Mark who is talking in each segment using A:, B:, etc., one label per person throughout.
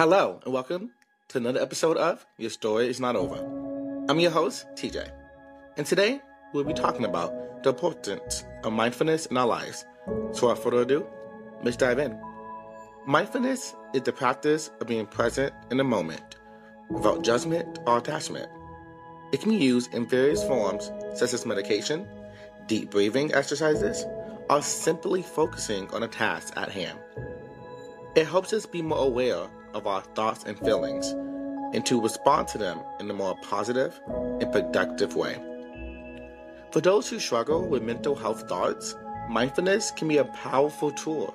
A: Hello, and welcome to another episode of Your Story Is Not Over. I'm your host, TJ, and today we'll be talking about the importance of mindfulness in our lives. So, without further ado, let's dive in. Mindfulness is the practice of being present in the moment without judgment or attachment. It can be used in various forms, such as meditation, deep breathing exercises, or simply focusing on a task at hand. It helps us be more aware of our thoughts and feelings and to respond to them in a more positive and productive way. For those who struggle with mental health thoughts, mindfulness can be a powerful tool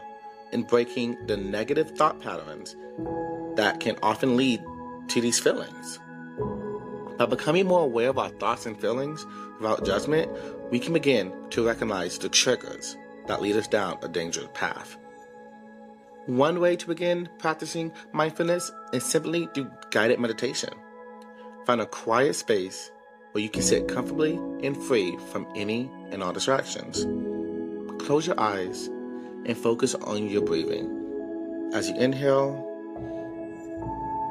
A: in breaking the negative thought patterns that can often lead to these feelings. By becoming more aware of our thoughts and feelings without judgment, we can begin to recognize the triggers that lead us down a dangerous path. One way to begin practicing mindfulness is simply through guided meditation. Find a quiet space where you can sit comfortably and free from any and all distractions. Close your eyes and focus on your breathing. As you inhale,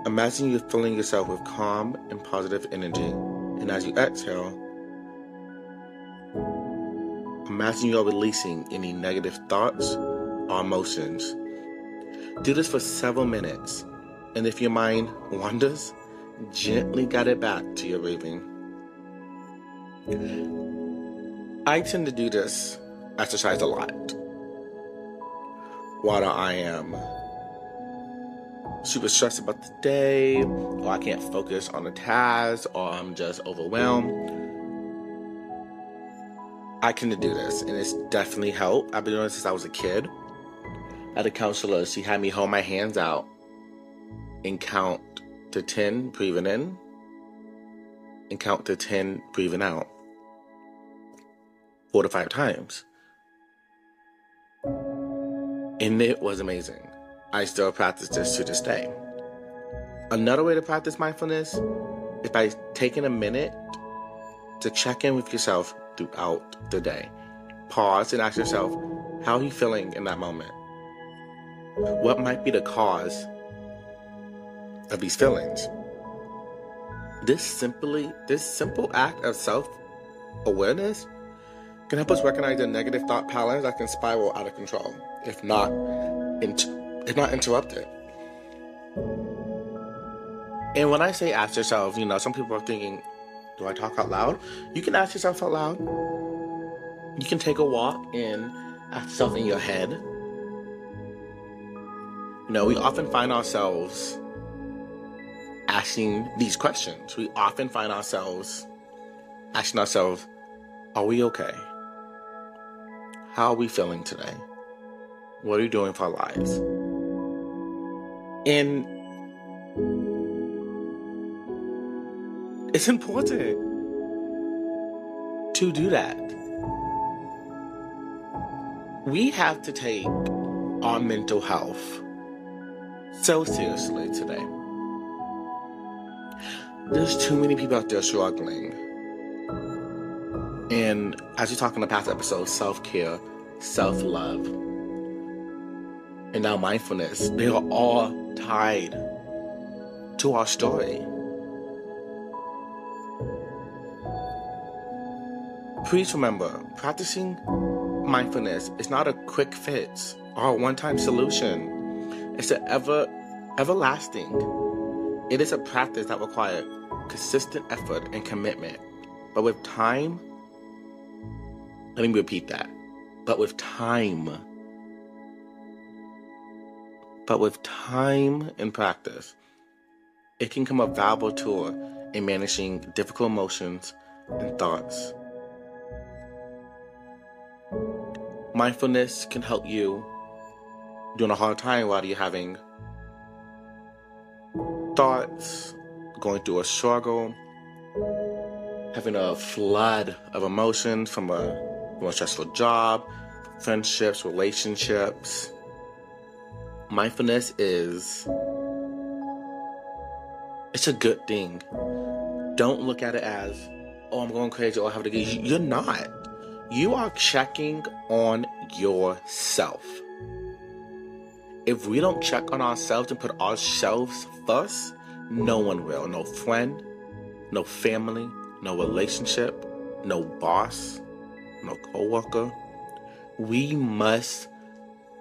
A: imagine you're filling yourself with calm and positive energy. And as you exhale, imagine you are releasing any negative thoughts or emotions do this for several minutes, and if your mind wanders, gently guide it back to your breathing. I tend to do this exercise a lot. Whether I am super stressed about the day, or I can't focus on a task, or I'm just overwhelmed. I can do this, and it's definitely helped. I've been doing this since I was a kid at a counselor, she had me hold my hands out and count to 10, breathing in, and count to 10, breathing out. Four to five times. And it was amazing. I still practice this to this day. Another way to practice mindfulness is by taking a minute to check in with yourself throughout the day. Pause and ask yourself, how are you feeling in that moment? What might be the cause of these feelings? This simply, this simple act of self-awareness can help us recognize the negative thought patterns that can spiral out of control, if not, if not interrupted. And when I say ask yourself, you know, some people are thinking, do I talk out loud? You can ask yourself out loud. You can take a walk and ask yourself in your head you know, we often find ourselves asking these questions. We often find ourselves asking ourselves, are we okay? How are we feeling today? What are we doing for our lives? And it's important to do that. We have to take our mental health so seriously today. There's too many people out there struggling. And as we talked in the past episode, self care, self love, and now mindfulness, they are all tied to our story. Please remember, practicing mindfulness is not a quick fix or a one time solution. It's an ever everlasting. It is a practice that requires consistent effort and commitment. But with time, let me repeat that. But with time, but with time and practice, it can become a valuable tool in managing difficult emotions and thoughts. Mindfulness can help you during a hard time while you're having thoughts, going through a struggle, having a flood of emotions from a, from a stressful job, friendships, relationships. Mindfulness is it's a good thing. Don't look at it as, oh, I'm going crazy or I have to get. You're not. You are checking on yourself. If we don't check on ourselves and put ourselves first, no one will. No friend, no family, no relationship, no boss, no coworker. We must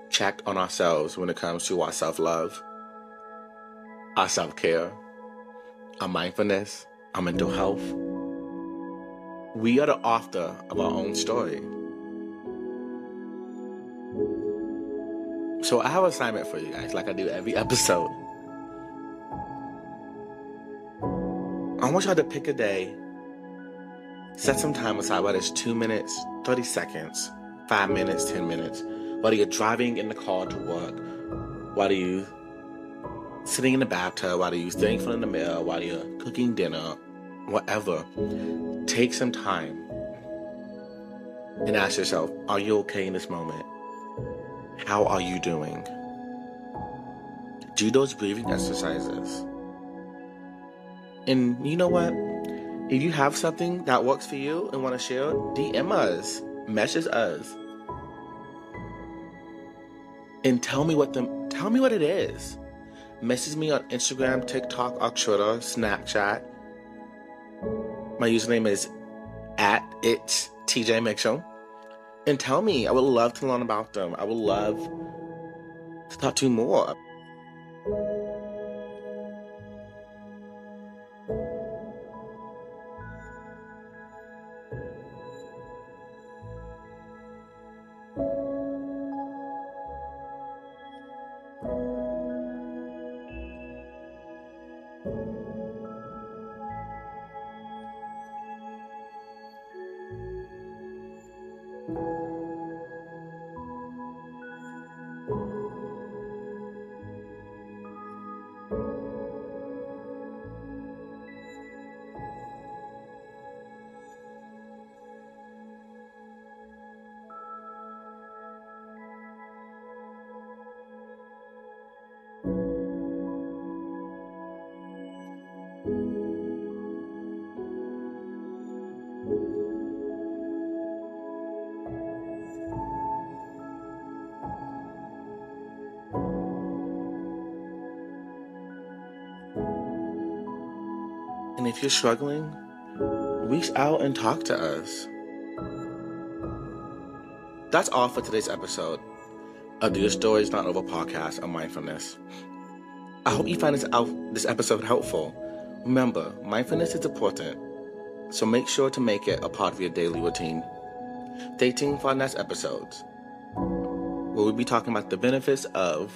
A: check on ourselves when it comes to our self love, our self care, our mindfulness, our mental health. We are the author of our own story. So I have an assignment for you guys, like I do every episode. I want y'all to pick a day, set some time aside, whether it's two minutes, 30 seconds, five minutes, 10 minutes, whether you're driving in the car to work, whether you sitting in the bathtub, whether you're in front of the mirror, while you're cooking dinner, whatever, take some time and ask yourself, are you okay in this moment? How are you doing? Do those breathing exercises. And you know what? If you have something that works for you and want to share, DM us, message us, and tell me what the tell me what it is. Message me on Instagram, TikTok, or Twitter, Snapchat. My username is at it's TJ Mitchell. And tell me. I would love to learn about them. I would love to talk to you more. And if you're struggling, reach out and talk to us. That's all for today's episode of the Your Story is Not Over podcast on mindfulness. I hope you find this out this episode helpful. Remember, mindfulness is important, so make sure to make it a part of your daily routine. Stay tuned for our next episodes, where we'll be talking about the benefits of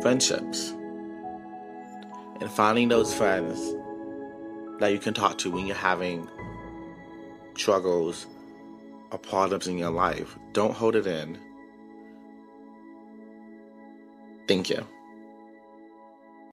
A: friendships and finding those friends that you can talk to when you're having struggles or problems in your life. Don't hold it in. Thank you.